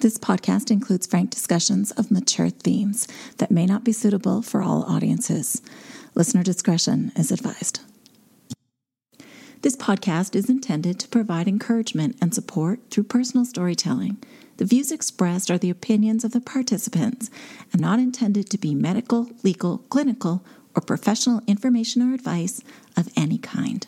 This podcast includes frank discussions of mature themes that may not be suitable for all audiences. Listener discretion is advised. This podcast is intended to provide encouragement and support through personal storytelling. The views expressed are the opinions of the participants and not intended to be medical, legal, clinical, or professional information or advice of any kind.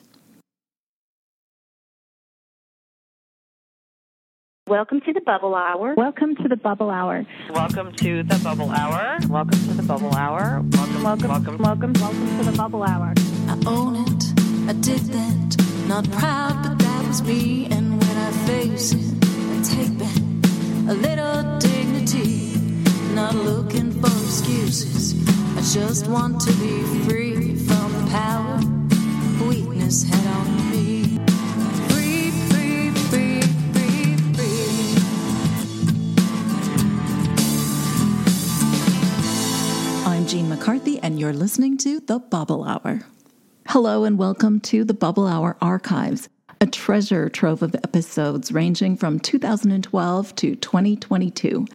Welcome to the Bubble Hour. Welcome to the Bubble Hour. Welcome to the Bubble Hour. Welcome to the Bubble Hour. Welcome, welcome, welcome, welcome, welcome to the Bubble Hour. I own it, I did that. Not proud, but that was me. And when I face it, I take back a little dignity. Not looking for excuses. I just want to be free from the power weakness had on Jean McCarthy, and you're listening to The Bubble Hour. Hello, and welcome to the Bubble Hour Archives, a treasure trove of episodes ranging from 2012 to 2022.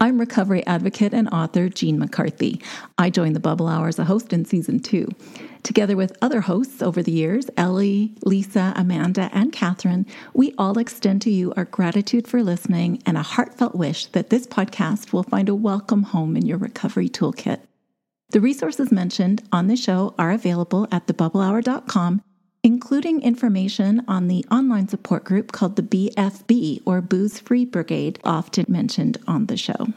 I'm recovery advocate and author Jean McCarthy. I joined the Bubble Hour as a host in season two. Together with other hosts over the years, Ellie, Lisa, Amanda, and Catherine, we all extend to you our gratitude for listening and a heartfelt wish that this podcast will find a welcome home in your recovery toolkit. The resources mentioned on the show are available at thebubblehour.com, including information on the online support group called the BFB or Booze Free Brigade, often mentioned on the show.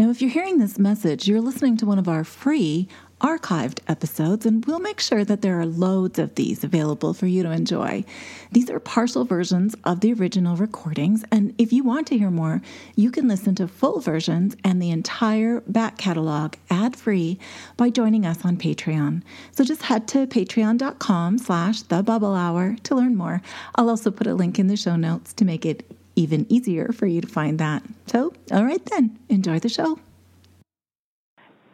Now, if you're hearing this message, you're listening to one of our free archived episodes, and we'll make sure that there are loads of these available for you to enjoy. These are partial versions of the original recordings, and if you want to hear more, you can listen to full versions and the entire back catalog ad-free by joining us on Patreon. So just head to patreon.com slash the bubble hour to learn more. I'll also put a link in the show notes to make it even easier for you to find that. So, all right then, enjoy the show.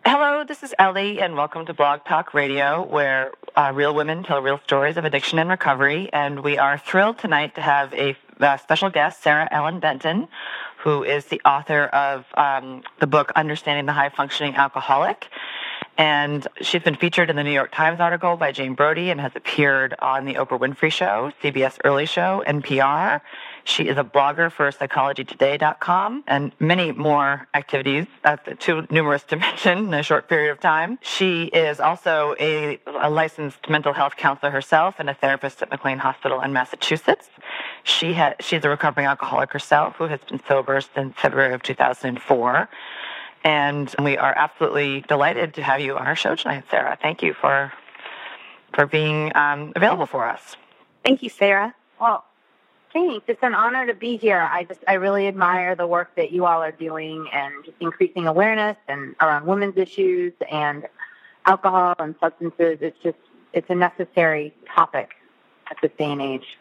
Hello, this is Ellie, and welcome to Blog Talk Radio, where uh, real women tell real stories of addiction and recovery. And we are thrilled tonight to have a, a special guest, Sarah Allen Benton, who is the author of um, the book Understanding the High Functioning Alcoholic. And she's been featured in the New York Times article by Jane Brody and has appeared on the Oprah Winfrey Show, CBS Early Show, NPR. She is a blogger for psychologytoday.com and many more activities, uh, too numerous to mention in a short period of time. She is also a, a licensed mental health counselor herself and a therapist at McLean Hospital in Massachusetts. She ha- she's a recovering alcoholic herself who has been sober since February of 2004. And we are absolutely delighted to have you on our show tonight, Sarah. Thank you for for being um, available for us. Thank you, Sarah. Well, thanks. It's an honor to be here. I just I really admire the work that you all are doing and just increasing awareness and around women's issues and alcohol and substances. It's just it's a necessary topic at this day and age.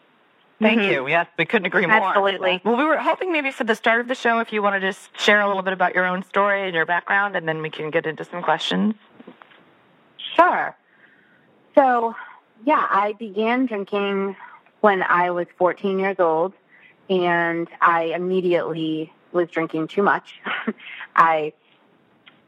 Thank mm-hmm. you. Yes, we couldn't agree more. Absolutely. Well, we were hoping maybe for the start of the show, if you want to just share a little bit about your own story and your background, and then we can get into some questions. Sure. So, yeah, I began drinking when I was 14 years old, and I immediately was drinking too much. I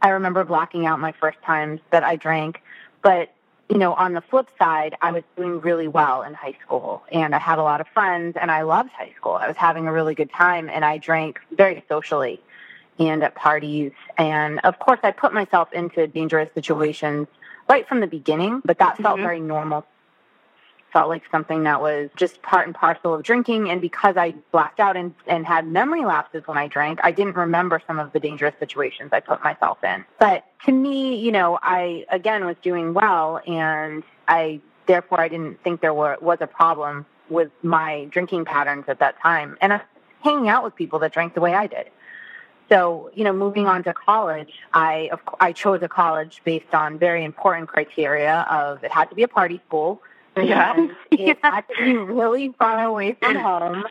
I remember blocking out my first times that I drank, but you know, on the flip side, I was doing really well in high school and I had a lot of friends and I loved high school. I was having a really good time and I drank very socially and at parties. And of course, I put myself into dangerous situations right from the beginning, but that felt mm-hmm. very normal felt like something that was just part and parcel of drinking. And because I blacked out and, and had memory lapses when I drank, I didn't remember some of the dangerous situations I put myself in. But to me, you know, I again was doing well and I therefore I didn't think there were, was a problem with my drinking patterns at that time. And I hanging out with people that drank the way I did. So, you know, moving on to college, I I chose a college based on very important criteria of it had to be a party school yeah. It has to be really far away from home,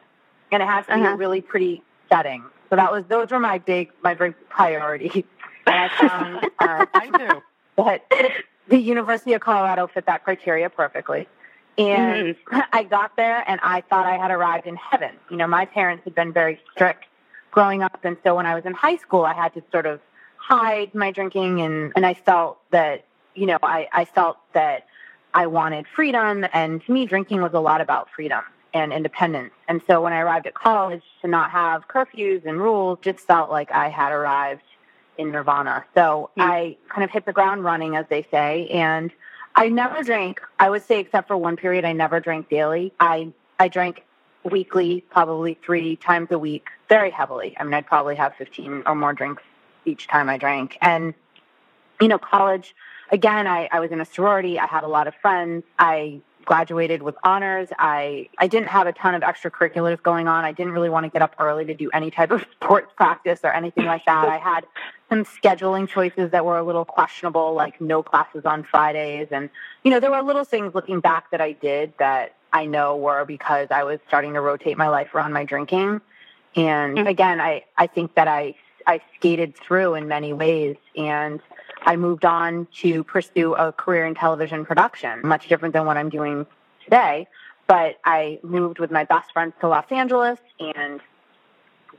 and it has to be uh-huh. a really pretty setting. So that was those were my big my big priorities. And I found uh, I do. But the University of Colorado fit that criteria perfectly. And mm-hmm. I got there and I thought I had arrived in heaven. You know, my parents had been very strict growing up. And so when I was in high school, I had to sort of hide my drinking and, and I felt that, you know, I, I felt that I wanted freedom. And to me, drinking was a lot about freedom and independence. And so when I arrived at college to not have curfews and rules just felt like I had arrived in nirvana. So mm-hmm. I kind of hit the ground running, as they say. And I never drank, I would say, except for one period, I never drank daily. I, I drank weekly, probably three times a week, very heavily. I mean, I'd probably have 15 or more drinks each time I drank. And, you know, college, again, I, I was in a sorority. I had a lot of friends. I graduated with honors. I, I didn't have a ton of extracurriculars going on. I didn't really want to get up early to do any type of sports practice or anything like that. I had some scheduling choices that were a little questionable, like no classes on Fridays. And, you know, there were little things looking back that I did that I know were because I was starting to rotate my life around my drinking. And mm-hmm. again, I, I think that I, I skated through in many ways and I moved on to pursue a career in television production, much different than what I'm doing today. But I moved with my best friends to Los Angeles and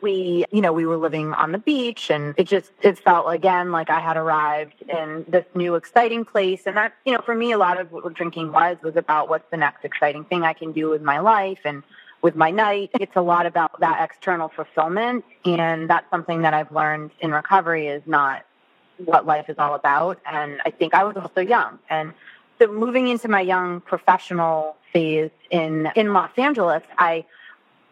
we, you know, we were living on the beach and it just, it felt again like I had arrived in this new exciting place. And that, you know, for me, a lot of what drinking was, was about what's the next exciting thing I can do with my life and with my night. It's a lot about that external fulfillment. And that's something that I've learned in recovery is not what life is all about. And I think I was also young. And so moving into my young professional phase in, in Los Angeles, I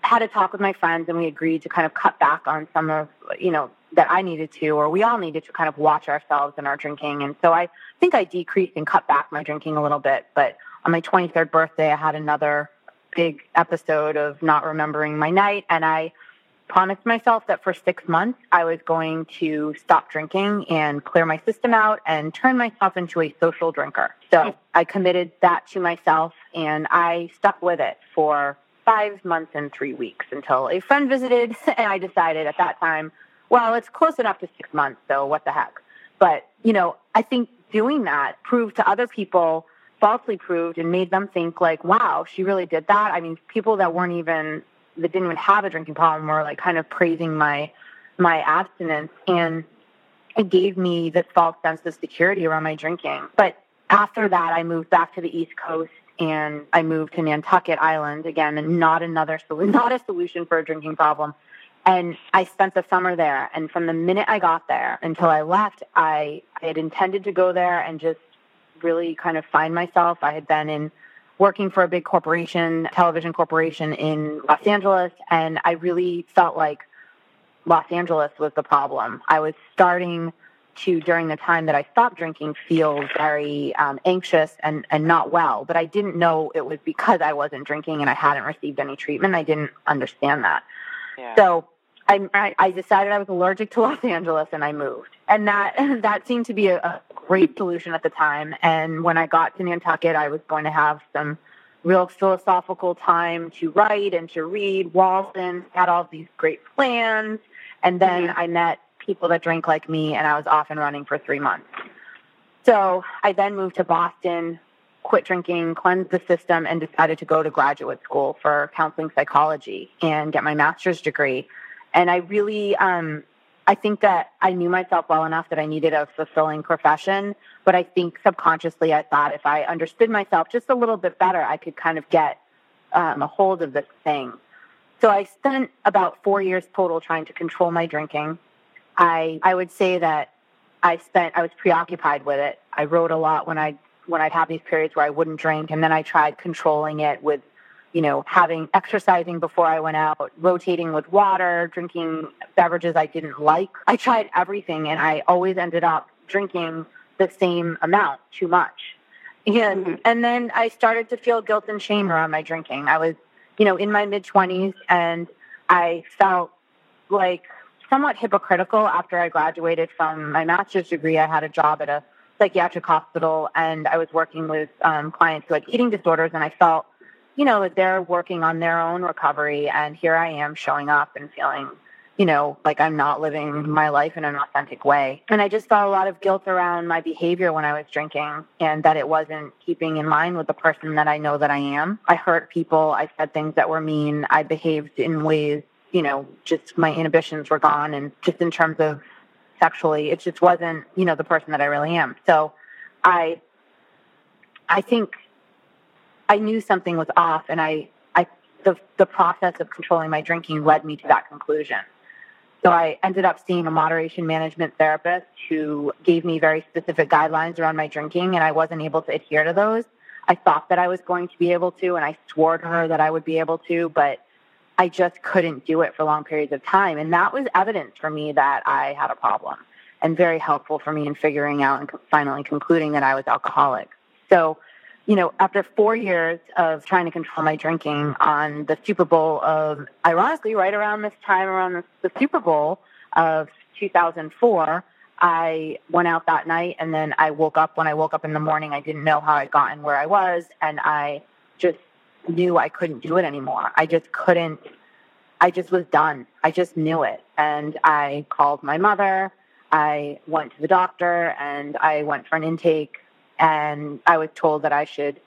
had a talk with my friends and we agreed to kind of cut back on some of, you know, that I needed to, or we all needed to kind of watch ourselves and our drinking. And so I think I decreased and cut back my drinking a little bit. But on my 23rd birthday, I had another big episode of not remembering my night. And I promised myself that for six months I was going to stop drinking and clear my system out and turn myself into a social drinker. So oh. I committed that to myself and I stuck with it for five months and three weeks until a friend visited and I decided at that time, well, it's close enough to six months, so what the heck. But, you know, I think doing that proved to other people falsely proved and made them think like, wow, she really did that. I mean, people that weren't even that didn't even have a drinking problem were like kind of praising my my abstinence and it gave me this false sense of security around my drinking. But after that I moved back to the East Coast and I moved to Nantucket Island again and not another not a solution for a drinking problem. And I spent the summer there and from the minute I got there until I left I, I had intended to go there and just really kind of find myself. I had been in working for a big corporation, television corporation in Los Angeles, and I really felt like Los Angeles was the problem. I was starting to, during the time that I stopped drinking, feel very um, anxious and, and not well, but I didn't know it was because I wasn't drinking and I hadn't received any treatment. I didn't understand that. Yeah. So I, I decided I was allergic to Los Angeles and I moved. And that, that seemed to be a, a great solution at the time. And when I got to Nantucket, I was going to have some real philosophical time to write and to read. Walden had all these great plans. And then mm-hmm. I met people that drank like me and I was off and running for three months. So I then moved to Boston, quit drinking, cleansed the system, and decided to go to graduate school for counseling psychology and get my master's degree. And I really, um, I think that I knew myself well enough that I needed a fulfilling profession, but I think subconsciously I thought if I understood myself just a little bit better, I could kind of get um, a hold of this thing. So I spent about four years total trying to control my drinking. I I would say that I spent I was preoccupied with it. I wrote a lot when I when I'd have these periods where I wouldn't drink, and then I tried controlling it with you know, having exercising before I went out, rotating with water, drinking beverages I didn't like. I tried everything and I always ended up drinking the same amount, too much. And mm-hmm. and then I started to feel guilt and shame around my drinking. I was, you know, in my mid 20s and I felt like somewhat hypocritical after I graduated from my master's degree. I had a job at a psychiatric hospital and I was working with um, clients who had eating disorders and I felt you know, that they're working on their own recovery. And here I am showing up and feeling, you know, like I'm not living my life in an authentic way. And I just felt a lot of guilt around my behavior when I was drinking and that it wasn't keeping in line with the person that I know that I am. I hurt people. I said things that were mean. I behaved in ways you know, just my inhibitions were gone. And just in terms of sexually, it just wasn't, you know, the person that I really am. So I, I think I knew something was off and I, I, the, the process of controlling my drinking led me to that conclusion. So I ended up seeing a moderation management therapist who gave me very specific guidelines around my drinking and I wasn't able to adhere to those. I thought that I was going to be able to and I swore to her that I would be able to, but I just couldn't do it for long periods of time. And that was evidence for me that I had a problem and very helpful for me in figuring out and finally concluding that I was alcoholic. So, you know, after four years of trying to control my drinking on the Super Bowl of, ironically, right around this time, around the, the Super Bowl of 2004, I went out that night and then I woke up. When I woke up in the morning, I didn't know how I'd gotten where I was. And I just knew I couldn't do it anymore. I just couldn't, I just was done. I just knew it. And I called my mother. I went to the doctor and I went for an intake and I was told that I should,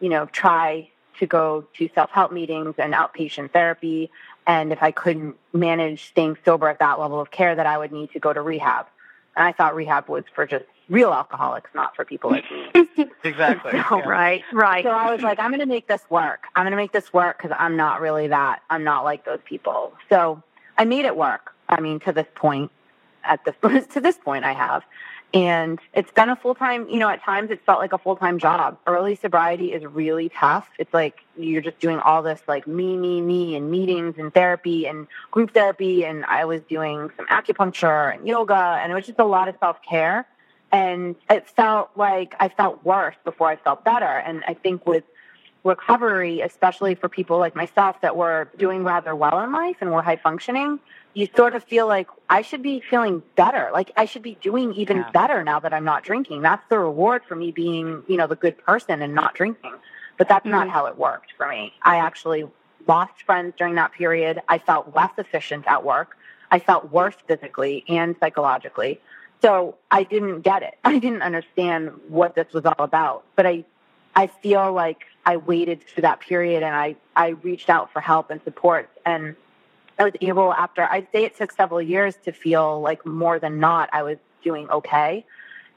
you know, try to go to self-help meetings and outpatient therapy. And if I couldn't manage staying sober at that level of care, that I would need to go to rehab. And I thought rehab was for just real alcoholics, not for people like me. exactly. so, yeah. Right, right. So I was like, I'm going to make this work. I'm going to make this work because I'm not really that. I'm not like those people. So I made it work. I mean, to this point, at this to this point, I have. And it's been a full time, you know, at times it felt like a full time job. Early sobriety is really tough. It's like you're just doing all this like me, me, me and meetings and therapy and group therapy. And I was doing some acupuncture and yoga and it was just a lot of self care. And it felt like I felt worse before I felt better. And I think with recovery, especially for people like myself that were doing rather well in life and were high functioning, you sort of feel like I should be feeling better. Like I should be doing even yeah. better now that I'm not drinking. That's the reward for me being, you know, the good person and not drinking. But that's mm-hmm. not how it worked for me. I actually lost friends during that period. I felt less efficient at work. I felt worse physically and psychologically. So I didn't get it. I didn't understand what this was all about. But I I feel like I waited through that period and I, I reached out for help and support and I was able after I'd say it took several years to feel like more than not I was doing okay.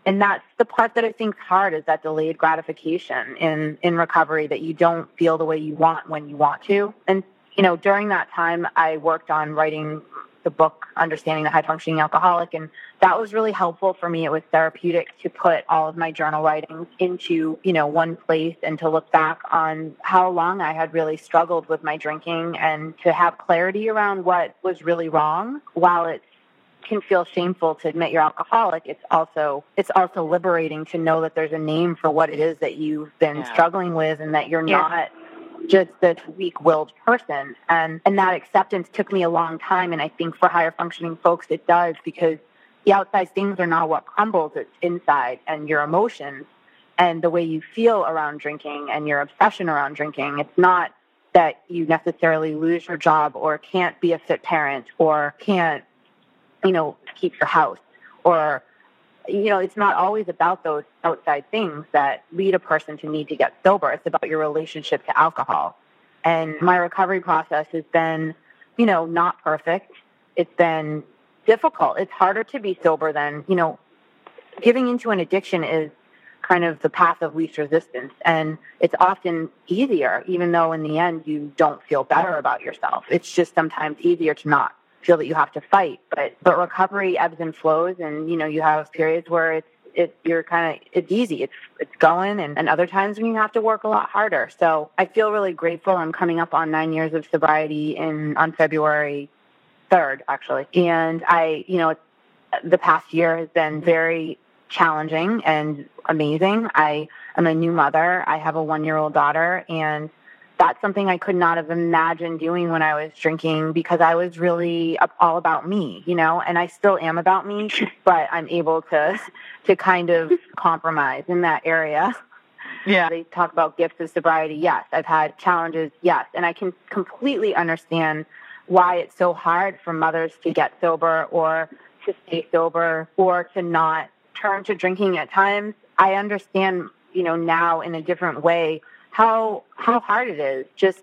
And that's the part that I think is hard is that delayed gratification in, in recovery that you don't feel the way you want when you want to. And, you know, during that time I worked on writing the book Understanding the High Functioning Alcoholic. And that was really helpful for me. It was therapeutic to put all of my journal writings into, you know, one place and to look back on how long I had really struggled with my drinking and to have clarity around what was really wrong while it can feel shameful to admit you're alcoholic it's also it's also liberating to know that there's a name for what it is that you've been yeah. struggling with and that you're yeah. not just this weak-willed person. And and that acceptance took me a long time and i think for higher functioning folks it does because the outside things are not what crumbles it's inside and your emotions and the way you feel around drinking and your obsession around drinking. It's not that you necessarily lose your job or can't be a fit parent or can't you know keep your house or you know, it's not always about those outside things that lead a person to need to get sober. It's about your relationship to alcohol. And my recovery process has been, you know, not perfect. It's been difficult. It's harder to be sober than, you know, giving into an addiction is kind of the path of least resistance. And it's often easier, even though in the end you don't feel better about yourself. It's just sometimes easier to not feel that you have to fight. But but recovery ebbs and flows, and you know you have periods where it's it you're kind of it's easy. It's it's going and, and other times when you have to work a lot harder. So i feel really grateful. I'm coming up on nine years of sobriety in on february 3rd actually. And i you know the past year has been very challenging and amazing. I am a new mother. I have a one year old daughter and that's something I could not have imagined doing when I was drinking because I was really all about me, you know, and I still am about me, but I'm able to to kind of compromise in that area. Yeah. They talk about gifts of sobriety. Yes, I've had challenges. Yes, and I can completely understand why it's so hard for mothers to get sober or to stay sober or to not turn to drinking at times. I understand, you know, now in a different way how how hard it is just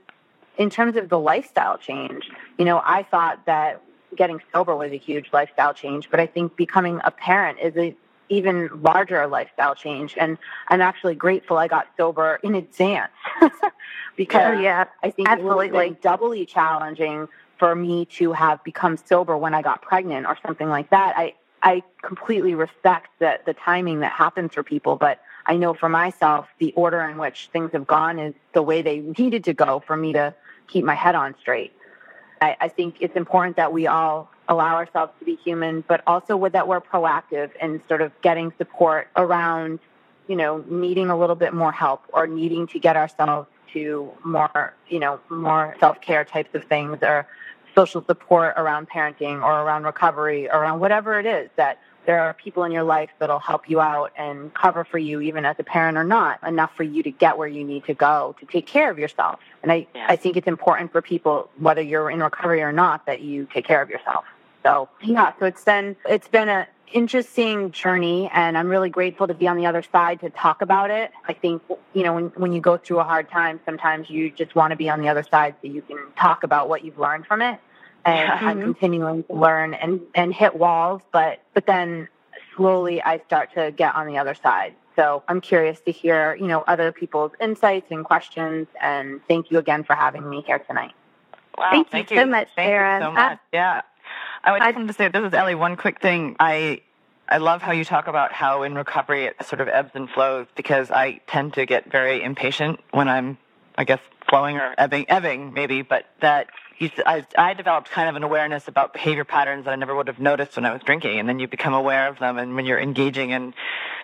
in terms of the lifestyle change, you know, I thought that getting sober was a huge lifestyle change, but I think becoming a parent is a even larger lifestyle change. And I'm actually grateful I got sober in advance because oh, yeah, I think absolutely. it would have been doubly challenging for me to have become sober when I got pregnant or something like that. I I completely respect the the timing that happens for people, but I know for myself the order in which things have gone is the way they needed to go for me to keep my head on straight. I, I think it's important that we all allow ourselves to be human, but also with that we're proactive and sort of getting support around, you know, needing a little bit more help or needing to get ourselves to more, you know, more self-care types of things or social support around parenting or around recovery around whatever it is that there are people in your life that'll help you out and cover for you even as a parent or not enough for you to get where you need to go to take care of yourself and i yeah. i think it's important for people whether you're in recovery or not that you take care of yourself so yeah so it's been it's been a interesting journey and I'm really grateful to be on the other side to talk about it. I think, you know, when, when you go through a hard time, sometimes you just want to be on the other side so you can talk about what you've learned from it. And yeah. I'm mm-hmm. continuing to learn and, and hit walls, but, but then slowly I start to get on the other side. So I'm curious to hear, you know, other people's insights and questions. And thank you again for having me here tonight. Wow, thank, thank you, you so much, thank Sarah. You so much. I, yeah. I would just want to say, this is Ellie, one quick thing. I I love how you talk about how in recovery it sort of ebbs and flows because I tend to get very impatient when I'm, I guess, flowing or ebbing, ebbing maybe, but that you, I, I developed kind of an awareness about behavior patterns that I never would have noticed when I was drinking. And then you become aware of them. And when you're engaging in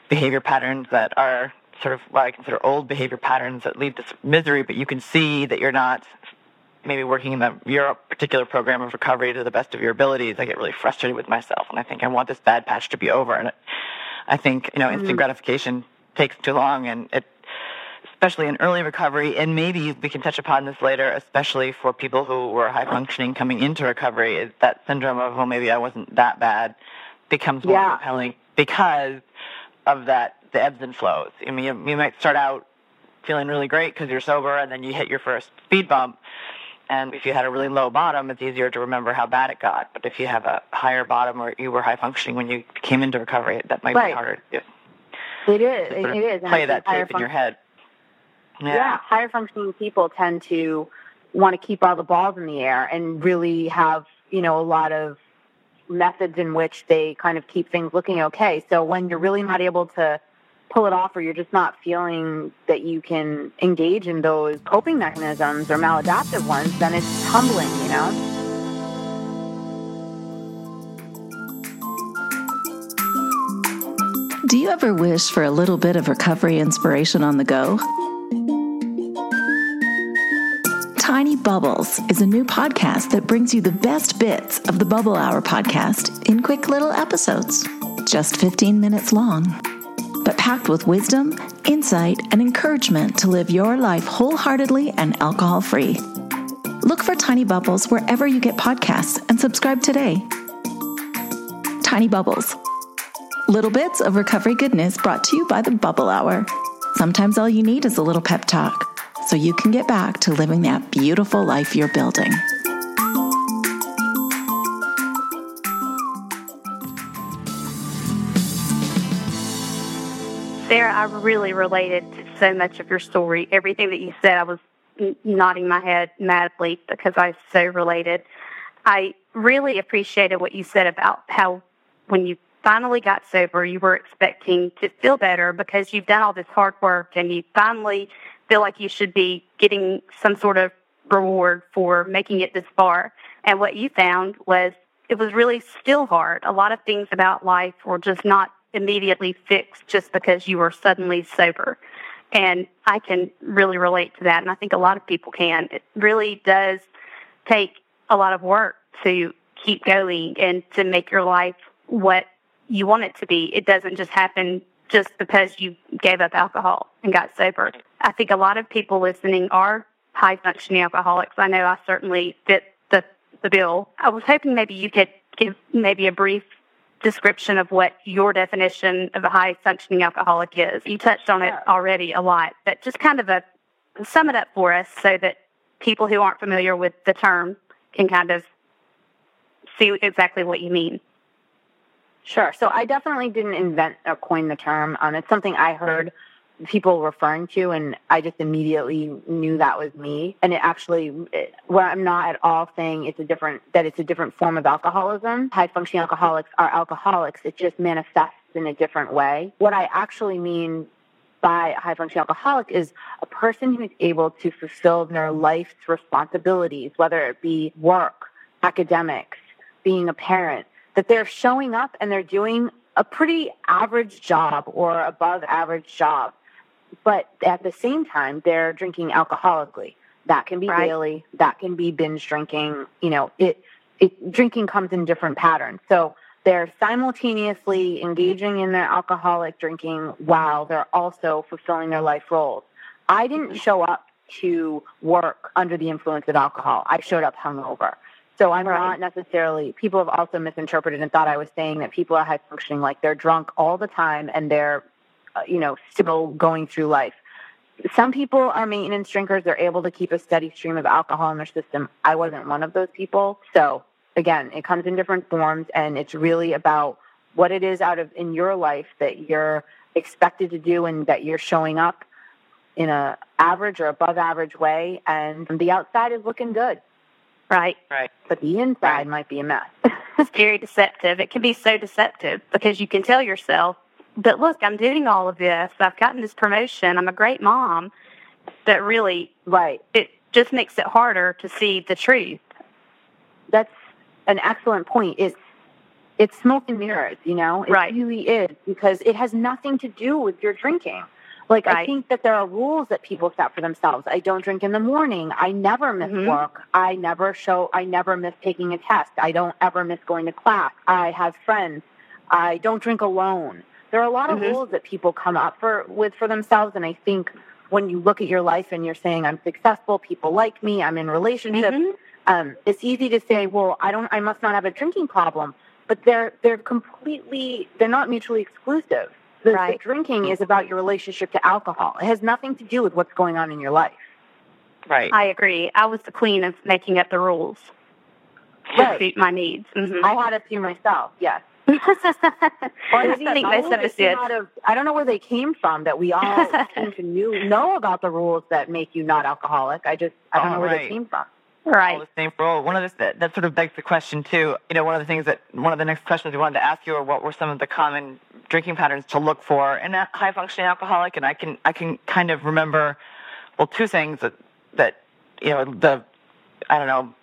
behavior patterns that are sort of what I consider old behavior patterns that lead to misery, but you can see that you're not maybe working in the, your particular program of recovery to the best of your abilities, I get really frustrated with myself, and I think I want this bad patch to be over. And I think you know, instant mm-hmm. gratification takes too long, and it, especially in early recovery, and maybe we can touch upon this later, especially for people who were high functioning coming into recovery, that syndrome of well, maybe I wasn't that bad, becomes more yeah. compelling because of that the ebbs and flows. I mean, you, you might start out feeling really great because you're sober, and then you hit your first speed bump and if you had a really low bottom, it's easier to remember how bad it got. But if you have a higher bottom or you were high functioning when you came into recovery, that might right. be harder. To, it is. It, it is. Play that tape in your head. Yeah. yeah, higher functioning people tend to want to keep all the balls in the air and really have, you know, a lot of methods in which they kind of keep things looking okay. So when you're really not able to pull it off or you're just not feeling that you can engage in those coping mechanisms or maladaptive ones, then it's humbling, you know? Do you ever wish for a little bit of recovery inspiration on the go? Tiny Bubbles is a new podcast that brings you the best bits of the Bubble Hour podcast in quick little episodes, just 15 minutes long but packed with wisdom, insight, and encouragement to live your life wholeheartedly and alcohol free. Look for Tiny Bubbles wherever you get podcasts and subscribe today. Tiny Bubbles. Little bits of recovery goodness brought to you by the Bubble Hour. Sometimes all you need is a little pep talk so you can get back to living that beautiful life you're building. Sarah, I really related to so much of your story. Everything that you said, I was nodding my head madly because I so related. I really appreciated what you said about how when you finally got sober, you were expecting to feel better because you've done all this hard work and you finally feel like you should be getting some sort of reward for making it this far. And what you found was it was really still hard. A lot of things about life were just not immediately fixed just because you were suddenly sober. And I can really relate to that. And I think a lot of people can. It really does take a lot of work to keep going and to make your life what you want it to be. It doesn't just happen just because you gave up alcohol and got sober. I think a lot of people listening are high functioning alcoholics. I know I certainly fit the, the bill. I was hoping maybe you could give maybe a brief description of what your definition of a high functioning alcoholic is. You touched on it already a lot, but just kind of a sum it up for us so that people who aren't familiar with the term can kind of see exactly what you mean. Sure. So I definitely didn't invent or coin the term. Um, it's something I heard people referring to, and I just immediately knew that was me. And it actually, it, I'm not at all saying it's a different that it's a different form of alcoholism. High functioning alcoholics are alcoholics. It just manifests in a different way. What I actually mean by a high functioning alcoholic is a person who is able to fulfill their life's responsibilities, whether it be work, academics, being a parent, that they're showing up and they're doing a pretty average job or above average job. But at the same time, they're drinking alcoholically. That can be right. daily. That can be binge drinking. You know, it, it drinking comes in different patterns. So they're simultaneously engaging in their alcoholic drinking while they're also fulfilling their life roles. I didn't mm-hmm. show up to work under the influence of alcohol. I showed up hungover. So I'm right. not necessarily, people have also misinterpreted and thought I was saying that people are high functioning like they're drunk all the time and they're, uh, you know, still going through life. Some people are maintenance drinkers. They're able to keep a steady stream of alcohol in their system. I wasn't one of those people. So again, it comes in different forms and it's really about what it is out of in your life that you're expected to do and that you're showing up in a average or above average way and the outside is looking good Right. Right. But the inside right. might be a mess. it's very deceptive. It can be so deceptive because you can tell yourself, but look, I'm doing all of this. I've gotten this promotion. I'm a great mom. That really, right. It just makes it harder to see the truth. That's an excellent point. It's it's smoke and mirrors, you know? It right. really is because it has nothing to do with your drinking. Like right. I think that there are rules that people set for themselves. I don't drink in the morning. I never miss mm-hmm. work. I never show I never miss taking a test. I don't ever miss going to class. I have friends. I don't drink alone. There are a lot of mm-hmm. rules that people come up for with for themselves and I think when you look at your life and you're saying I'm successful, people like me, I'm in relationships, mm-hmm. um, it's easy to say, well, I don't I must not have a drinking problem. But they're they're completely they're not mutually exclusive. The, right. the drinking is about your relationship to alcohol. It has nothing to do with what's going on in your life. Right. I agree. I was the queen of making up the rules to suit my needs. Mm-hmm. I had a few myself. Yes. well, I think most of us did. Of, I don't know where they came from that we all seem to knew, know about the rules that make you not alcoholic. I just I don't oh, know where right. they came from. Right. All the same role. One of the that, that sort of begs the question too. You know, one of the things that one of the next questions we wanted to ask you are what were some of the common drinking patterns to look for in a high functioning alcoholic? And I can I can kind of remember well two things that that you know the I don't know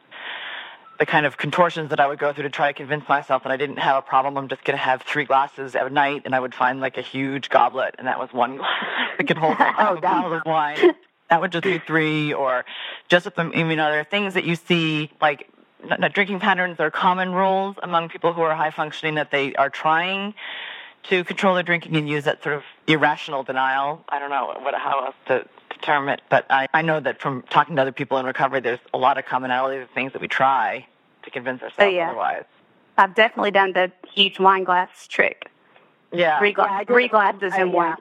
the kind of contortions that I would go through to try to convince myself that I didn't have a problem. I'm just going to have three glasses at night, and I would find like a huge goblet, and that was one glass that could hold like oh, a bottle of wine that would just be three, or just with them, I mean, are there things that you see like not drinking patterns or common rules among people who are high functioning that they are trying to control their drinking and use that sort of irrational denial? I don't know what how else to, to term it, but I, I know that from talking to other people in recovery, there's a lot of commonalities of things that we try to convince ourselves oh, yeah. otherwise. I've definitely done the huge wine glass trick. Yeah. Three, gla- yeah, three glasses in one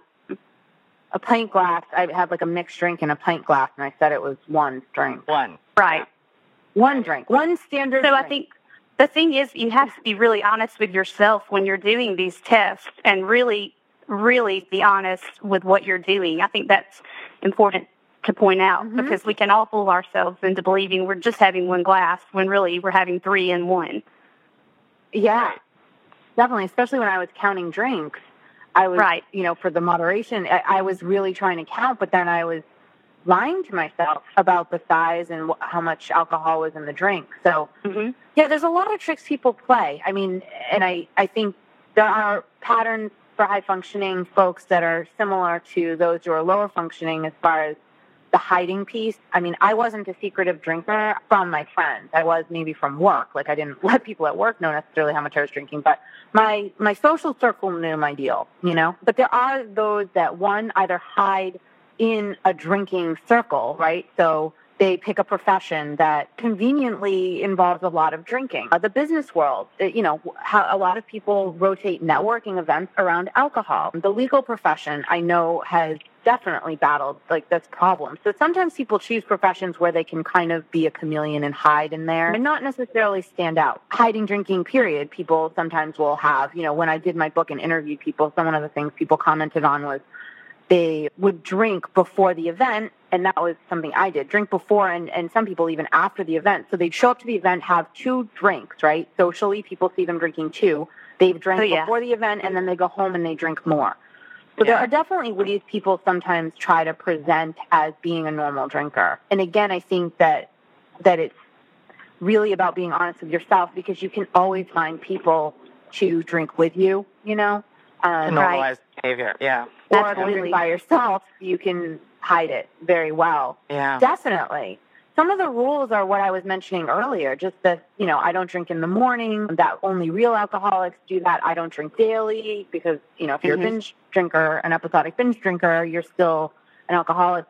a pint glass. I had like a mixed drink in a pint glass, and I said it was one drink. One. Right. One drink. One standard. So drink. I think the thing is, you have to be really honest with yourself when you're doing these tests, and really, really be honest with what you're doing. I think that's important to point out mm-hmm. because we can all fool ourselves into believing we're just having one glass when really we're having three in one. Yeah, definitely. Especially when I was counting drinks. I was, right. you know, for the moderation, I, I was really trying to count, but then I was lying to myself about the size and wh- how much alcohol was in the drink. So, mm-hmm. yeah, there's a lot of tricks people play. I mean, and I, I think there are patterns for high functioning folks that are similar to those who are lower functioning as far as the hiding piece. I mean, I wasn't a secretive drinker from my friends. I was maybe from work. Like I didn't let people at work know necessarily how much I was drinking, but my my social circle knew my deal, you know. But there are those that one either hide in a drinking circle, right? So they pick a profession that conveniently involves a lot of drinking. Uh, the business world, uh, you know, how a lot of people rotate networking events around alcohol. The legal profession, I know, has definitely battled like this problem. So sometimes people choose professions where they can kind of be a chameleon and hide in there and not necessarily stand out. Hiding drinking, period. People sometimes will have, you know, when I did my book and interviewed people, some one of the things people commented on was they would drink before the event and that was something I did. Drink before and, and some people even after the event. So they'd show up to the event, have two drinks, right? Socially, people see them drinking two. They've drank oh, yeah. before the event and then they go home and they drink more. So yeah. there are definitely ways people sometimes try to present as being a normal drinker. And again, I think that that it's really about being honest with yourself because you can always find people to drink with you, you know? Um, normalize right? behavior, yeah. Or if you drink by yourself, you can hide it very well. Yeah. Definitely. Some of the rules are what I was mentioning earlier, just that, you know, I don't drink in the morning, that only real alcoholics do that. I don't drink daily because, you know, if you're mm-hmm. a binge drinker, an episodic binge drinker, you're still an alcoholic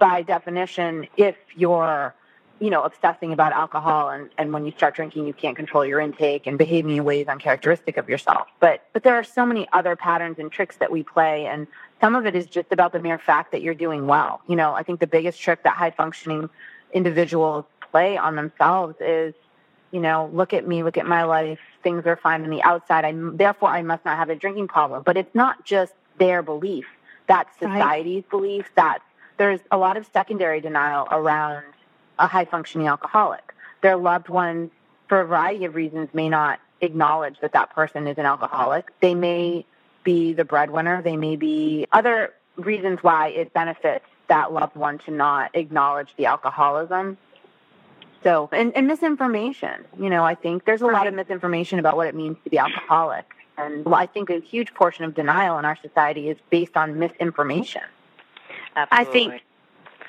by definition if you're, you know, obsessing about alcohol and, and when you start drinking you can't control your intake and behaving in ways uncharacteristic of yourself. But but there are so many other patterns and tricks that we play and some of it is just about the mere fact that you're doing well. You know, I think the biggest trick that high functioning individuals play on themselves is, you know, look at me, look at my life, things are fine on the outside. I therefore I must not have a drinking problem. But it's not just their belief. That's society's right. belief. That there's a lot of secondary denial around a high functioning alcoholic. Their loved ones, for a variety of reasons, may not acknowledge that that person is an alcoholic. They may be the breadwinner. They may be other reasons why it benefits that loved one to not acknowledge the alcoholism. So, and, and misinformation. You know, I think there's a lot of misinformation about what it means to be alcoholic. And I think a huge portion of denial in our society is based on misinformation. Absolutely. I think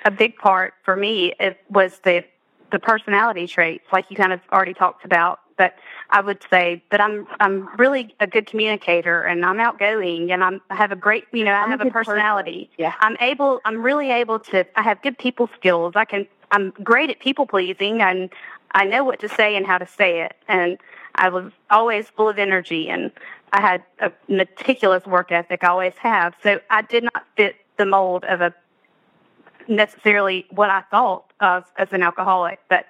a big part for me it was the the personality traits, like you kind of already talked about. But I would say that I'm I'm really a good communicator and I'm outgoing and I'm I have a great you know I have a personality. Person. Yeah. I'm able I'm really able to I have good people skills. I can I'm great at people pleasing and I know what to say and how to say it and I was always full of energy and I had a meticulous work ethic I always have. So I did not fit the mold of a necessarily what I thought of as an alcoholic, but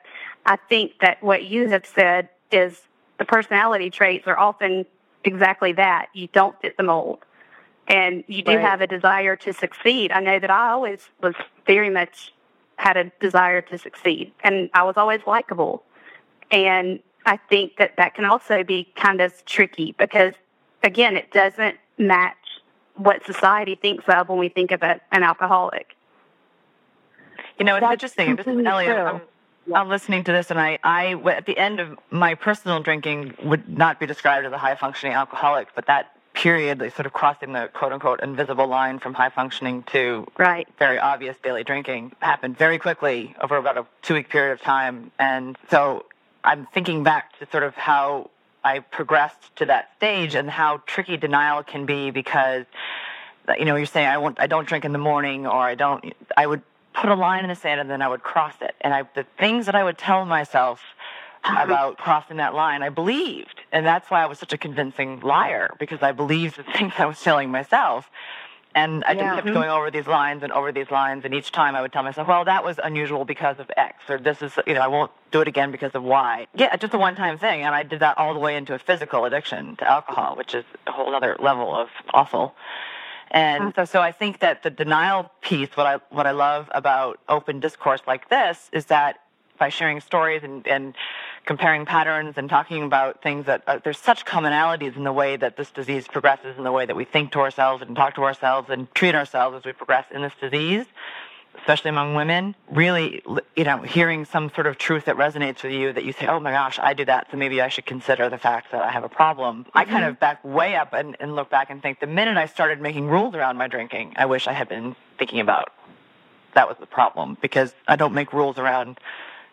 I think that what you have said is the personality traits are often exactly that. You don't fit the mold. And you do right. have a desire to succeed. I know that I always was very much had a desire to succeed, and I was always likable. And I think that that can also be kind of tricky because, again, it doesn't match what society thinks of when we think of a, an alcoholic. You know, it's That's interesting. This is Elliot. I'm, yeah. I'm listening to this, and I, I, at the end of my personal drinking, would not be described as a high functioning alcoholic, but that period, like sort of crossing the quote unquote invisible line from high functioning to right. very obvious daily drinking, happened very quickly over about a two week period of time. And so I'm thinking back to sort of how I progressed to that stage and how tricky denial can be because, you know, you're saying I won't, I don't drink in the morning, or I don't, I would put a line in the sand and then I would cross it. And I, the things that I would tell myself about crossing that line, I believed. And that's why I was such a convincing liar because I believed the things I was telling myself. And I yeah. just kept going over these lines and over these lines. And each time I would tell myself, well, that was unusual because of X, or this is, you know, I won't do it again because of Y. Yeah, just a one time thing. And I did that all the way into a physical addiction to alcohol, which is a whole other level of awful. And so, so I think that the denial piece, what I, what I love about open discourse like this is that by sharing stories and, and comparing patterns and talking about things that uh, there's such commonalities in the way that this disease progresses, in the way that we think to ourselves and talk to ourselves and treat ourselves as we progress in this disease especially among women, really, you know, hearing some sort of truth that resonates with you that you say, oh my gosh, I do that, so maybe I should consider the fact that I have a problem. Mm-hmm. I kind mm-hmm. of back way up and, and look back and think the minute I started making rules around my drinking, I wish I had been thinking about that was the problem because I don't make rules around,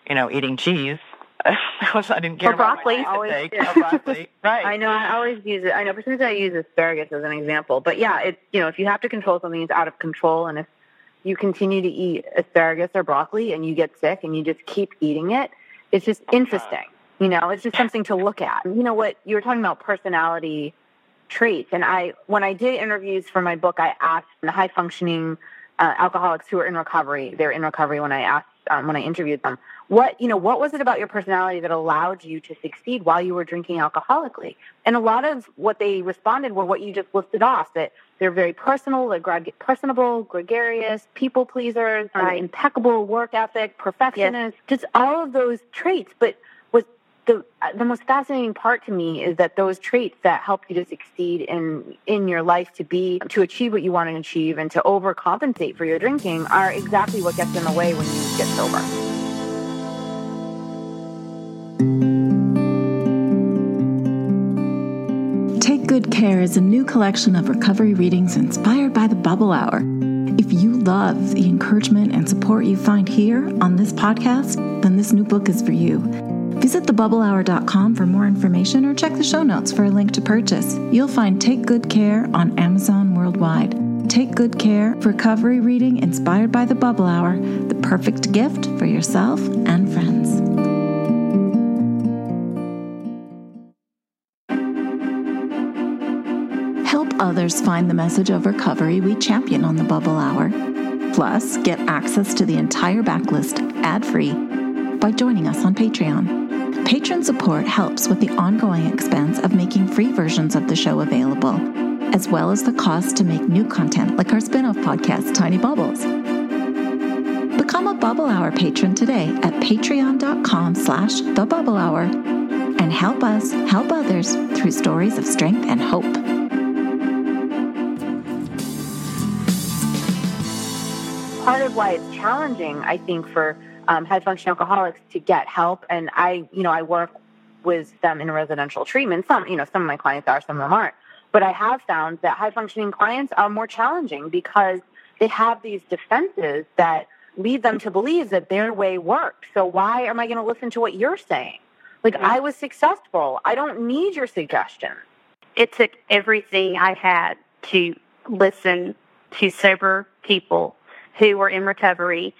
you know, eating cheese. I didn't care or broccoli. about always, yeah. broccoli. right. I know. I always use it. I know. For I use asparagus as an example. But yeah, it's you know, if you have to control something, it's out of control, and if you continue to eat asparagus or broccoli and you get sick and you just keep eating it, it's just interesting. You know, it's just something to look at. You know what you were talking about personality traits and I when I did interviews for my book I asked the high functioning uh, alcoholics who are in recovery. They're in recovery when I asked um, when I interviewed them. What you know, what was it about your personality that allowed you to succeed while you were drinking alcoholically? And a lot of what they responded were what you just listed off that they're very personal, they're greg- personable, gregarious, people pleasers, right. impeccable work ethic, perfectionist, yes. just all of those traits. But the the most fascinating part to me is that those traits that help you to succeed in in your life to be to achieve what you want to achieve and to overcompensate for your drinking are exactly what gets in the way when you get sober. Take Good Care is a new collection of recovery readings inspired by the Bubble Hour. If you love the encouragement and support you find here on this podcast, then this new book is for you. Visit thebubblehour.com for more information or check the show notes for a link to purchase. You'll find Take Good Care on Amazon worldwide. Take Good Care, recovery reading inspired by the Bubble Hour, the perfect gift for yourself and friends. Help others find the message of recovery we champion on the Bubble Hour. Plus, get access to the entire backlist ad free by joining us on Patreon. Patron support helps with the ongoing expense of making free versions of the show available, as well as the cost to make new content like our spin off podcast, Tiny Bubbles. Become a Bubble Hour patron today at patreon.com slash the Bubble Hour and help us help others through stories of strength and hope. part of why it's challenging, I think, for um, high functioning alcoholics to get help. And I, you know, I work with them in residential treatment. Some, you know, some of my clients are, some of them aren't. But I have found that high functioning clients are more challenging because they have these defenses that lead them to believe that their way worked. So why am I going to listen to what you're saying? Like mm-hmm. I was successful. I don't need your suggestion. It took everything I had to listen to sober people who were in recovery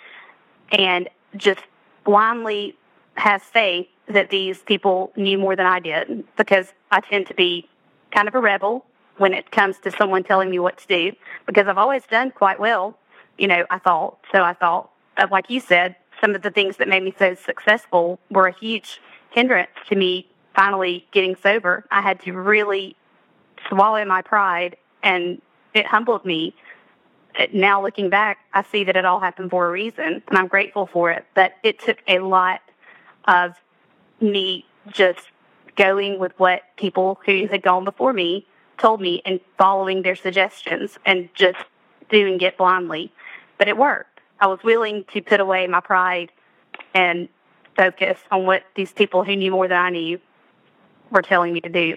and just blindly has faith that these people knew more than I did because I tend to be kind of a rebel when it comes to someone telling me what to do because I've always done quite well, you know, I thought. So I thought, like you said, some of the things that made me so successful were a huge hindrance to me finally getting sober. I had to really swallow my pride and it humbled me Uh, now looking back, I see that it all happened for a reason, and I'm grateful for it. But it took a lot of me just going with what people who had gone before me told me and following their suggestions and just doing it blindly. But it worked. I was willing to put away my pride and focus on what these people who knew more than I knew were telling me to do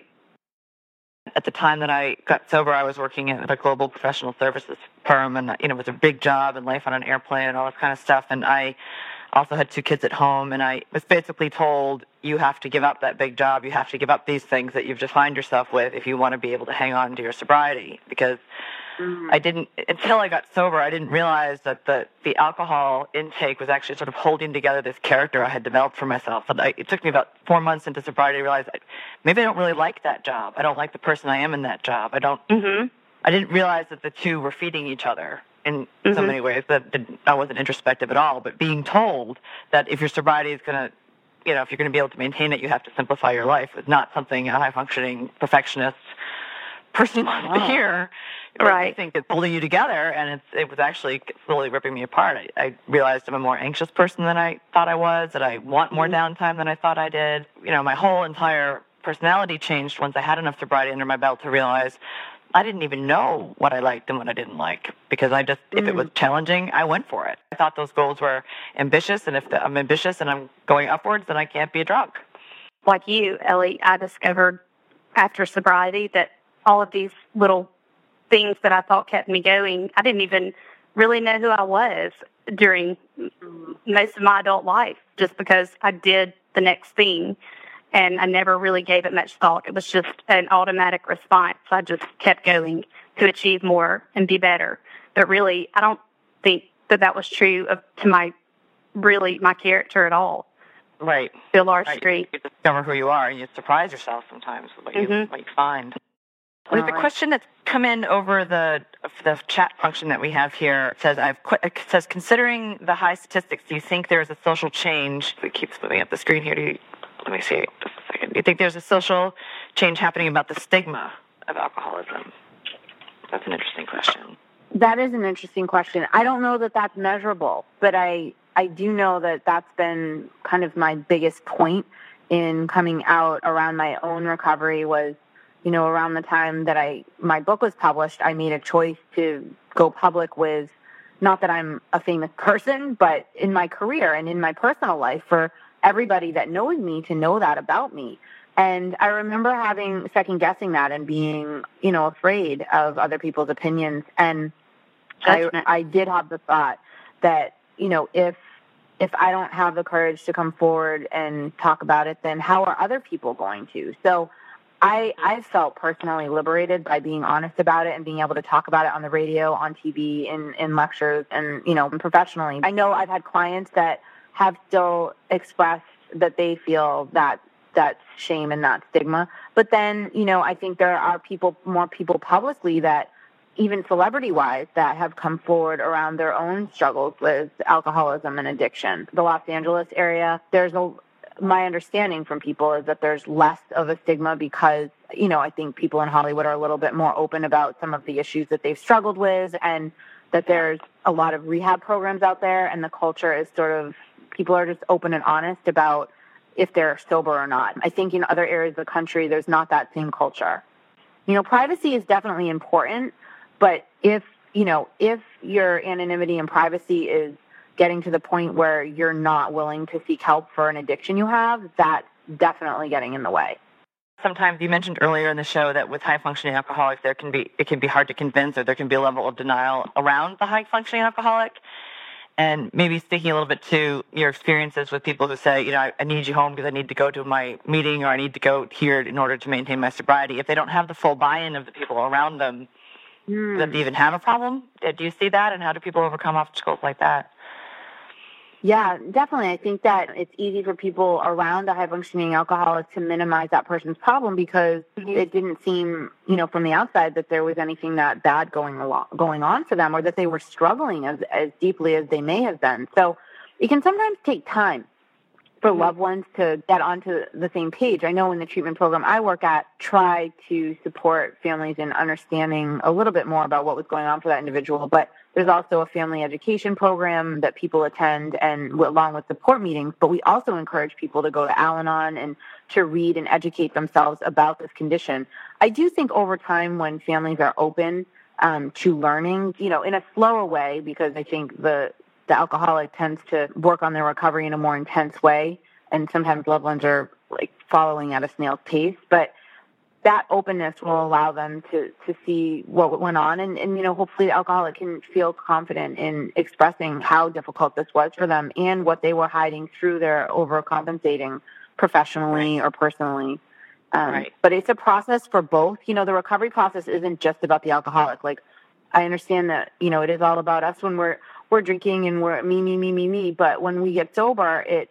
at the time that I got sober, I was working at a global professional services firm, and you know, it was a big job and life on an airplane and all this kind of stuff. And I also had two kids at home, and I was basically told, "You have to give up that big job. You have to give up these things that you've defined yourself with if you want to be able to hang on to your sobriety." Because Mm-hmm. I didn't until I got sober. I didn't realize that the the alcohol intake was actually sort of holding together this character I had developed for myself. And I, it took me about four months into sobriety to realize I, maybe I don't really like that job. I don't like the person I am in that job. I don't. Mm-hmm. I didn't realize that the two were feeding each other in mm-hmm. so many ways that I wasn't introspective at all. But being told that if your sobriety is going to you know, if you're going to be able to maintain it, you have to simplify your life. It's not something a high functioning perfectionist person wants to hear. Right. I think it's pulling you together, and it's, it was actually slowly ripping me apart. I, I realized I'm a more anxious person than I thought I was, that I want more mm-hmm. downtime than I thought I did. You know, my whole entire personality changed once I had enough sobriety under my belt to realize I didn't even know what I liked and what I didn't like because I just, mm. if it was mm. challenging, I went for it. I thought those goals were ambitious, and if the, I'm ambitious and I'm going upwards, then I can't be a drunk. Like you, Ellie, I discovered after sobriety that all of these little things that I thought kept me going. I didn't even really know who I was during most of my adult life just because I did the next thing and I never really gave it much thought. It was just an automatic response. I just kept going to achieve more and be better. But really, I don't think that that was true of to my really my character at all. Right. To a large right. degree. You discover who you are and you surprise yourself sometimes with what, mm-hmm. you, what you find. Well, the question that's come in over the the chat function that we have here says I've qu- it says considering the high statistics, do you think there is a social change? It keeps moving up the screen here. Do you, let me see just a second. You think there's a social change happening about the stigma of alcoholism? That's an interesting question. That is an interesting question. I don't know that that's measurable, but I I do know that that's been kind of my biggest point in coming out around my own recovery was you know, around the time that I my book was published, I made a choice to go public with not that I'm a famous person, but in my career and in my personal life for everybody that knows me to know that about me. And I remember having second guessing that and being, you know, afraid of other people's opinions. And I, I did have the thought that, you know, if if I don't have the courage to come forward and talk about it, then how are other people going to? So I I felt personally liberated by being honest about it and being able to talk about it on the radio, on TV, in in lectures, and you know, professionally. I know I've had clients that have still expressed that they feel that that shame and that stigma. But then, you know, I think there are people, more people publicly that even celebrity wise that have come forward around their own struggles with alcoholism and addiction. The Los Angeles area, there's a, my understanding from people is that there's less of a stigma because, you know, I think people in Hollywood are a little bit more open about some of the issues that they've struggled with and that there's a lot of rehab programs out there and the culture is sort of people are just open and honest about if they're sober or not. I think in other areas of the country there's not that same culture. You know, privacy is definitely important, but if, you know, if your anonymity and privacy is getting to the point where you're not willing to seek help for an addiction you have, that's definitely getting in the way. Sometimes you mentioned earlier in the show that with high functioning alcoholics there can be it can be hard to convince or there can be a level of denial around the high functioning alcoholic. And maybe speaking a little bit to your experiences with people who say, you know, I, I need you home because I need to go to my meeting or I need to go here in order to maintain my sobriety. If they don't have the full buy-in of the people around them, mm. do they even have a problem? Do you see that? And how do people overcome obstacles like that? Yeah, definitely. I think that it's easy for people around a high functioning alcoholic to minimize that person's problem because mm-hmm. it didn't seem, you know, from the outside that there was anything that bad going along, going on for them or that they were struggling as, as deeply as they may have been. So it can sometimes take time for mm-hmm. loved ones to get onto the same page. I know in the treatment program I work at, try to support families in understanding a little bit more about what was going on for that individual. But there's also a family education program that people attend and along with support meetings. But we also encourage people to go to Al Anon and to read and educate themselves about this condition. I do think over time when families are open um, to learning, you know, in a slower way, because I think the the alcoholic tends to work on their recovery in a more intense way, and sometimes loved ones are like following at a snail's pace. But that openness will allow them to to see what went on, and, and you know, hopefully, the alcoholic can feel confident in expressing how difficult this was for them and what they were hiding through their overcompensating professionally or personally. Um, right. But it's a process for both. You know, the recovery process isn't just about the alcoholic. Like, I understand that you know it is all about us when we're we're drinking and we're me, me, me, me, me. But when we get sober, it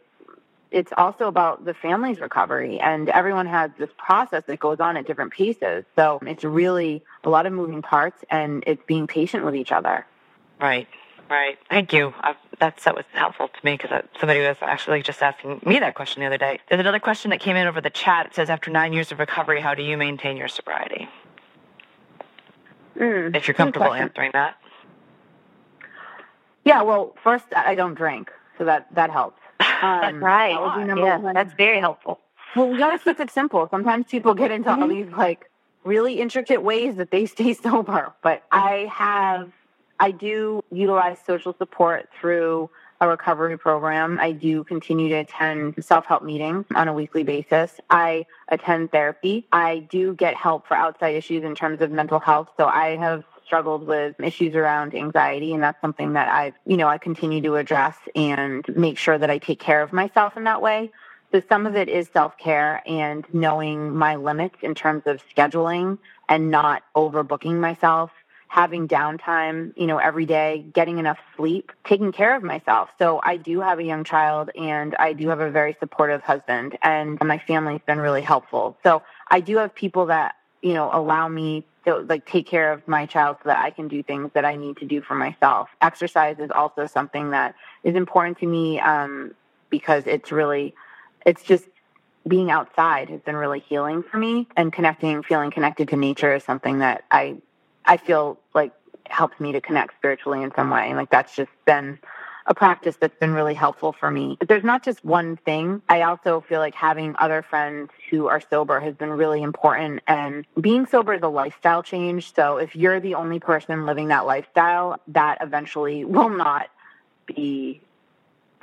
it's also about the family's recovery and everyone has this process that goes on at different paces. So it's really a lot of moving parts and it's being patient with each other. Right. Right. Thank you. I've, that's that was helpful to me because somebody was actually just asking me that question the other day. There's another question that came in over the chat. It says, "After nine years of recovery, how do you maintain your sobriety?" Mm, if you're comfortable answering that. Yeah, well, first I don't drink, so that that helps. Um, right. That yeah, one. that's very helpful. Well, we gotta keep it simple. Sometimes people get into all these like really intricate ways that they stay sober, but I have, I do utilize social support through a recovery program. I do continue to attend self help meetings on a weekly basis. I attend therapy. I do get help for outside issues in terms of mental health. So I have struggled with issues around anxiety and that's something that I, you know, I continue to address and make sure that I take care of myself in that way. So some of it is self-care and knowing my limits in terms of scheduling and not overbooking myself, having downtime, you know, every day, getting enough sleep, taking care of myself. So I do have a young child and I do have a very supportive husband and my family's been really helpful. So I do have people that you know, allow me to like take care of my child so that I can do things that I need to do for myself. Exercise is also something that is important to me um, because it's really, it's just being outside has been really healing for me and connecting, feeling connected to nature is something that I, I feel like helps me to connect spiritually in some way. Like that's just been a practice that's been really helpful for me. But there's not just one thing. I also feel like having other friends who are sober has been really important. And being sober is a lifestyle change. So if you're the only person living that lifestyle, that eventually will not be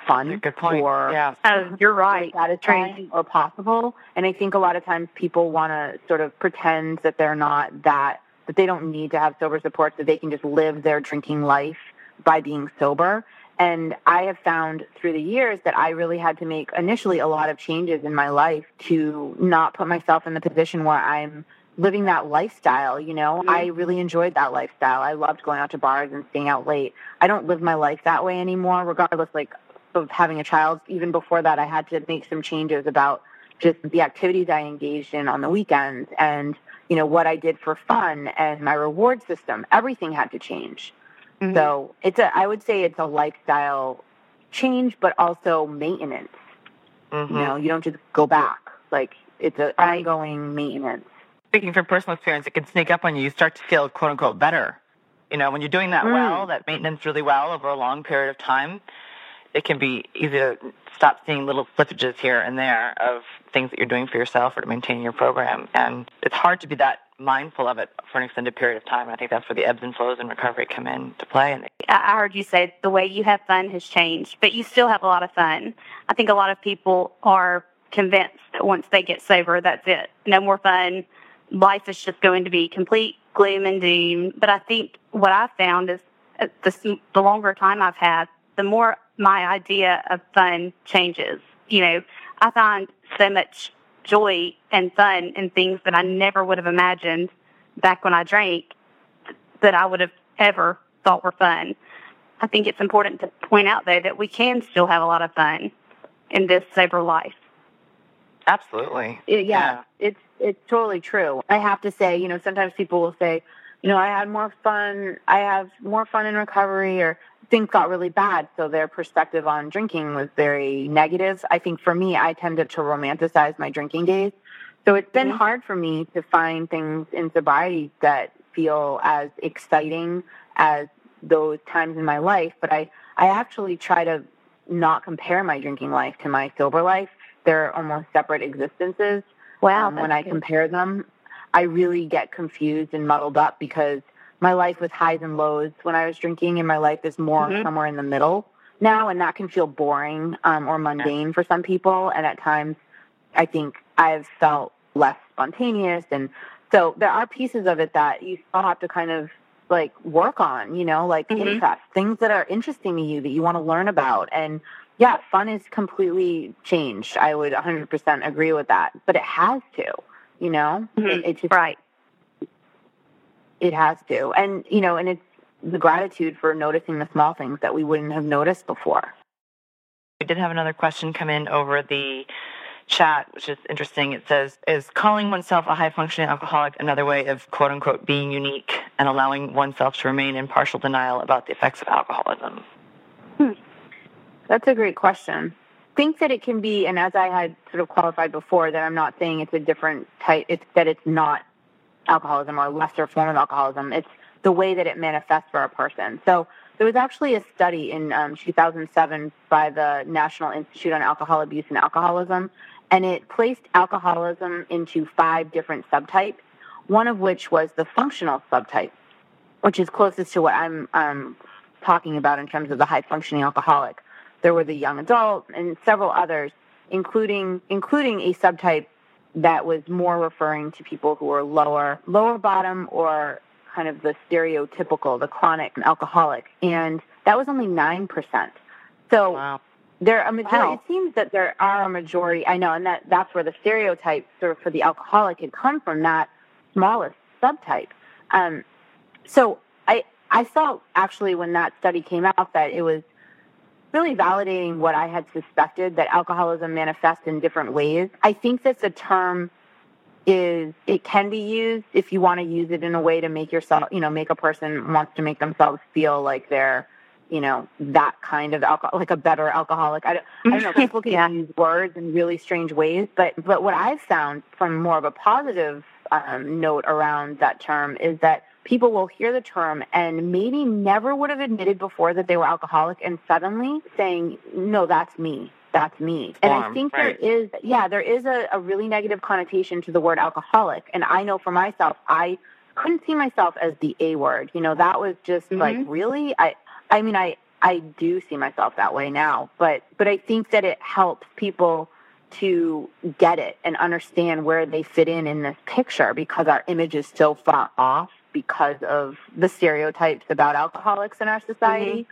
fun good point. or yeah. Oh, you're right. satisfying or possible. And I think a lot of times people want to sort of pretend that they're not that, that they don't need to have sober support, that they can just live their drinking life by being sober. And I have found through the years that I really had to make initially a lot of changes in my life to not put myself in the position where I'm living that lifestyle, you know. Mm-hmm. I really enjoyed that lifestyle. I loved going out to bars and staying out late. I don't live my life that way anymore, regardless like of having a child. Even before that I had to make some changes about just the activities I engaged in on the weekends and, you know, what I did for fun and my reward system. Everything had to change. Mhm. So it's a, I would say it's a lifestyle change, but also maintenance. Mhm. You know, you don't just go back. Like it's an ongoing maintenance. Speaking from personal experience, it can sneak up on you. You start to feel quote unquote better. You know, when you're doing that Mm. well, that maintenance really well over a long period of time, it can be easy to stop seeing little slippages here and there of things that you're doing for yourself or to maintain your program. And it's hard to be that mindful of it for an extended period of time. I think that's where the ebbs and flows in recovery come into play. And I heard you say the way you have fun has changed, but you still have a lot of fun. I think a lot of people are convinced that once they get sober, that's it. No more fun. Life is just going to be complete gloom and doom. But I think what I've found is uh, the, the longer time I've had, the more my idea of fun changes. You know, I find so much joy and fun and things that I never would have imagined back when I drank that I would have ever thought were fun. I think it's important to point out, though, that we can still have a lot of fun in this sober life. absolutely. It- yeah, it's it's totally true. I have to say, you know, sometimes people will say, you know, I had more fun. I have more fun in recovery, or things got really bad, so their perspective on drinking was very negative. I think for me, I tended to romanticize my drinking days, so it's been Mhm. hard for me to find things in sobriety that feel as exciting as those times in my life. But I I actually try to not compare my drinking life to my sober life. They're almost separate existences. Wow. Um, when I compare them, I really get confused and muddled up because my life was highs and lows when I was drinking, and my life is more Mhm. somewhere in the middle now, and that can feel boring um, or mundane for some people. And at times, I think I've felt less spontaneous, and so there are pieces of it that you still have to kind of like work on, you know, like Mhm. interest, things that are interesting to you that you want to learn about, and yeah, fun is completely changed. I would 100% agree with that, but it has to, you know, Mhm. it, it just right. it has to, and you know, and it's the gratitude for noticing the small things that we wouldn't have noticed before. We did have another question come in over the chat, which is interesting. It says, Is calling oneself a high functioning alcoholic another way of quote unquote being unique and allowing oneself to remain in partial denial about the effects of alcoholism? That's a great question. Think that it can be, and as I had sort of qualified before, that I'm not saying it's a different type. It's that it's not alcoholism or a lesser form of alcoholism. It's the way that it manifests for a person. So there was actually a study in um, 2007 by the National Institute on Alcohol Abuse and Alcoholism, and it placed alcoholism into five different subtypes. One of which was the functional subtype, which is closest to what I'm um, talking about in terms of the high functioning alcoholic. There were the young adult and several others, including including a subtype that was more referring to people who were lower lower bottom or kind of the stereotypical, the chronic alcoholic, and that was only nine percent. So Wow. there a majority. Wow. It seems that there are a majority. I know, and that that's where the stereotype sort of for the alcoholic had come from that smallest subtype. Um, so I I felt actually when that study came out that it was really validating what I had suspected that alcoholism manifests in different ways. I think that the term is it can be used if you want to use it in a way to make yourself, you know, make a person wants to make themselves feel like they're, you know, that kind of alcohol, like a better alcoholic. I don't, I don't know. People can Yeah. use words in really strange ways, but but what I've found from more of a positive um, note around that term is that people will hear the term and maybe never would have admitted before that they were alcoholic, and suddenly saying, "No, that's me." That's me. And I think right. there is, yeah, there is a, a really negative connotation to the word alcoholic. And I know for myself, I couldn't see myself as the A word. You know, that was just like, mm-hmm. really? I, I mean, I, I do see myself that way now, but, but I think that it helps people to get it and understand where they fit in in this picture because our image is so far off because of the stereotypes about alcoholics in our society.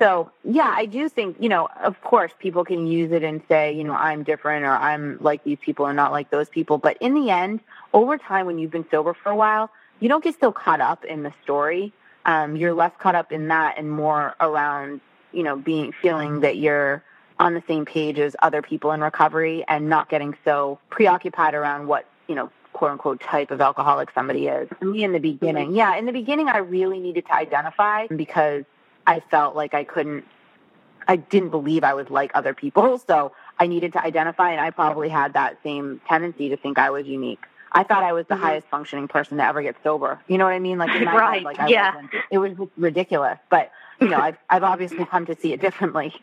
So, yeah, I do think, you know, of course, people can use it and say, you know, I'm different or I'm like these people and not like those people. But in the end, over time, when you've been sober for a while, you don't get so caught up in the story. Um, you're less caught up in that and more around, you know, being feeling that you're on the same page as other people in recovery and not getting so preoccupied around what, you know, quote unquote type of alcoholic somebody is. For me in the beginning, yeah, in the beginning, I really needed to identify because I felt like I couldn't, I didn't believe I was like other people. So I needed to identify, and I probably had that same tendency to think I was unique. I thought I was the Mhm. highest functioning person to ever get sober. You know what I mean? Like in my Right, head, like I yeah. wasn't. It was ridiculous. But you know, I've I've obviously come to see it differently.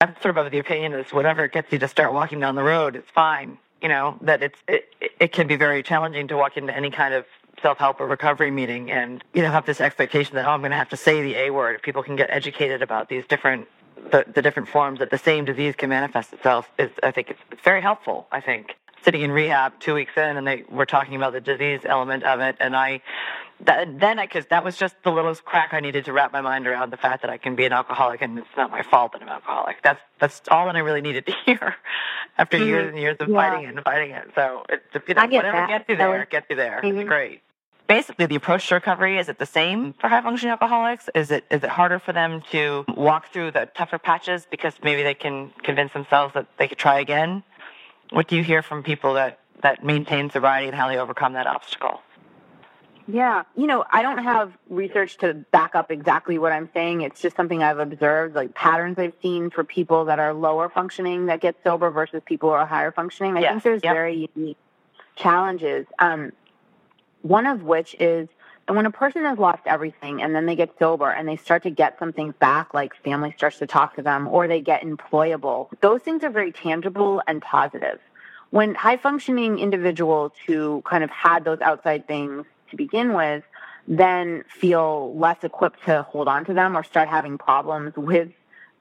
I'm sort of of the opinion is whatever gets you to start walking down the road, it's fine. You know that it's it, it can be very challenging to walk into any kind of self help or recovery meeting and you know have this expectation that oh I'm going to have to say the A word. If people can get educated about these different the, the different forms that the same disease can manifest itself is I think it's, it's very helpful. I think sitting in rehab two weeks in and they were talking about the disease element of it and I that, then I, cause that was just the littlest crack I needed to wrap my mind around the fact that I can be an alcoholic and it's not my fault that I'm alcoholic. That's, that's all that I really needed to hear after Mhm. years and years of Yeah. fighting it and fighting it. So it, you know, I get whatever that. gets you there, was- gets you there. Mhm. It's great. Basically, the approach to recovery is it the same for high functioning alcoholics? Is it is it harder for them to walk through the tougher patches because maybe they can convince themselves that they could try again? What do you hear from people that that maintain sobriety and how they overcome that obstacle? Yeah. You know, I don't have research to back up exactly what I'm saying. It's just something I've observed, like patterns I've seen for people that are lower functioning that get sober versus people who are higher functioning. I Yes, think there's yep. very unique challenges. Um, one of which is and when a person has lost everything and then they get sober and they start to get some things back, like family starts to talk to them or they get employable, those things are very tangible and positive. When high functioning individuals who kind of had those outside things to begin with then feel less equipped to hold on to them or start having problems with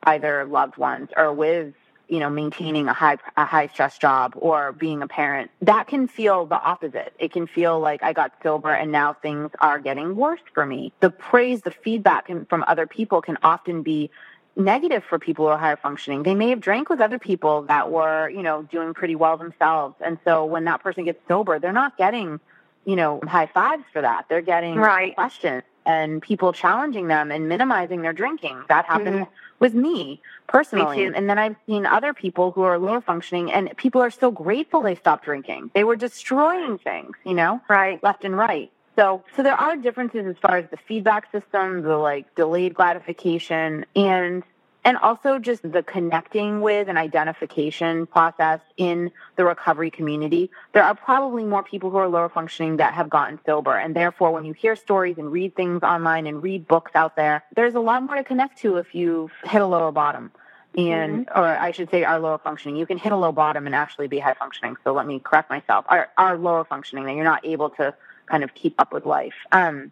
either loved ones or with you know maintaining a high a high stress job or being a parent. That can feel the opposite. It can feel like i got sober and now things are getting worse for me. The praise the feedback from other people can often be negative for people who are higher functioning. They may have drank with other people that were you know doing pretty well themselves. And so when that person gets sober they're not getting you know high fives for that. They're getting Right. questions and people challenging them and minimizing their drinking. That happened Mhm. with me personally. Me and then i've seen other people who are lower functioning and people are so grateful they stopped drinking. They were destroying things you know Right. left and right. So so there are differences as far as the feedback system the like delayed gratification. And and also just the connecting with and identification process in the recovery community. There are probably more people who are lower functioning that have gotten sober. And therefore, when you hear stories and read things online and read books out there, there's a lot more to connect to if you hit a lower bottom. And, or I should say, are lower functioning. You can hit a low bottom and actually be high functioning. So let me correct myself. Are, are lower functioning that you're not able to kind of keep up with life. Um,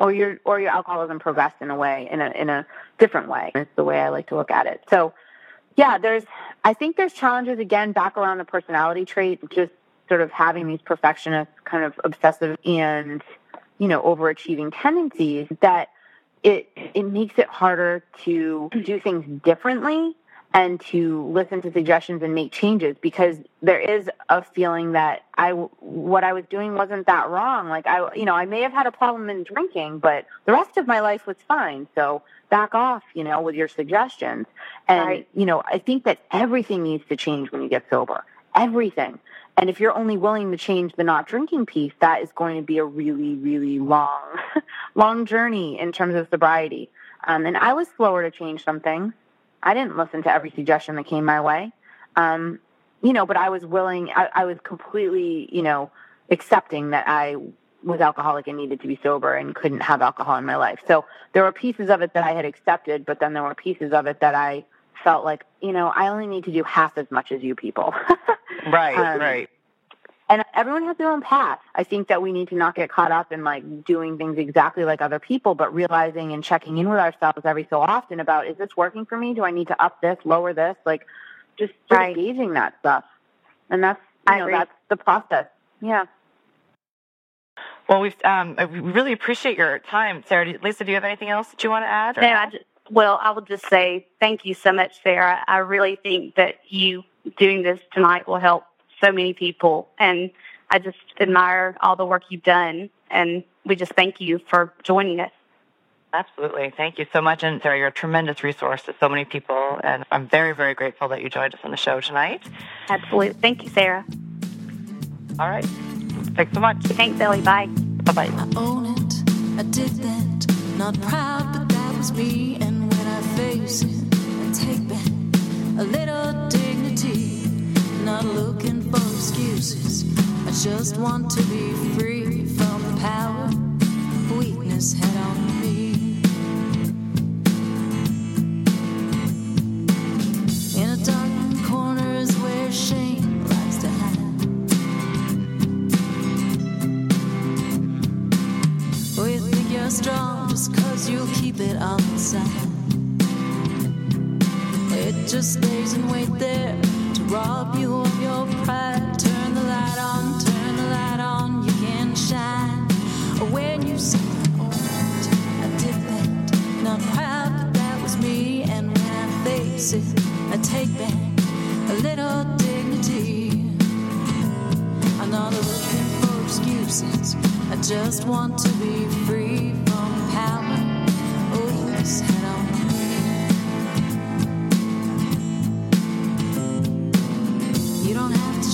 or your or your alcoholism progressed in a way in a in a different way. It's the way I like to look at it. So yeah, there's I think there's challenges again back around the personality trait, just sort of having these perfectionist kind of obsessive and you know overachieving tendencies that it it makes it harder to do things differently and to listen to suggestions and make changes because there is a feeling that I what I was doing wasn't that wrong. Like I, you know, I may have had a problem in drinking, but the rest of my life was fine. So back off, you know, with your suggestions. And Right. you know, I think that everything needs to change when you get sober. Everything. And if you're only willing to change the not drinking piece, that is going to be a really, really long, long journey in terms of sobriety. Um, and I was slower to change some things. I didn't listen to every suggestion that came my way. Um, you know, but I was willing, I, I was completely, you know, accepting that I was alcoholic and needed to be sober and couldn't have alcohol in my life. So there were pieces of it that I had accepted, but then there were pieces of it that I felt like, you know, I only need to do half as much as you people. right, um, right. And everyone has their own path. I think that we need to not get caught up in like doing things exactly like other people, but realizing and checking in with ourselves every so often about is this working for me? Do I need to up this, lower this? Like just, just right. gauging that stuff. And that's you know, that's the process. Yeah. Well, we've um, we really appreciate your time, Sarah. Lisa, do you have anything else that you want to add? No, I just, well, I will just say thank you so much, Sarah. I really think that you doing this tonight will help so many people, and I just admire all the work you've done, and we just thank you for joining us. Absolutely. Thank you so much. And Sarah, you're a tremendous resource to so many people. And I'm very, very grateful that you joined us on the show tonight. Absolutely. Thank you, Sarah. All right. Thanks so much. Thanks, Ellie. Bye. Bye bye. I own it. I did that. Not proud, but that was me. And when I face it, I take back a little dignity. Not looking for excuses. I just want to be free from the power weakness had on me. In a dark corner is where shame. Lies to hide. You think you're strong just cause you'll keep it on the side. It just stays and wait there rob you of your pride. Turn the light on, turn the light on, you can shine. When you say, Oh, I did that, not proud, but that was me. And when I face it, I take back a little dignity. I'm not looking for excuses, I just want to be free. Oh,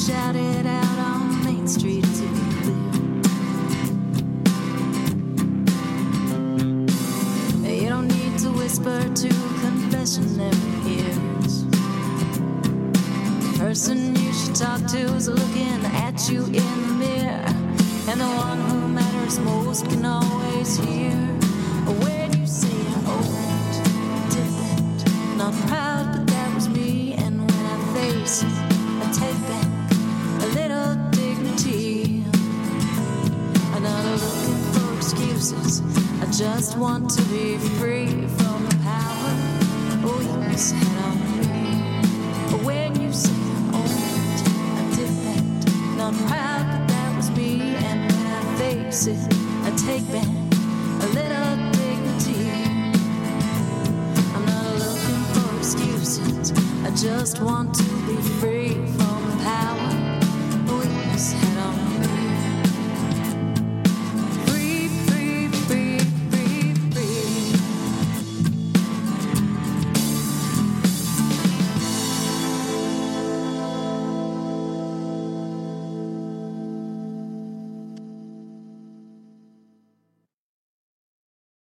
shout it out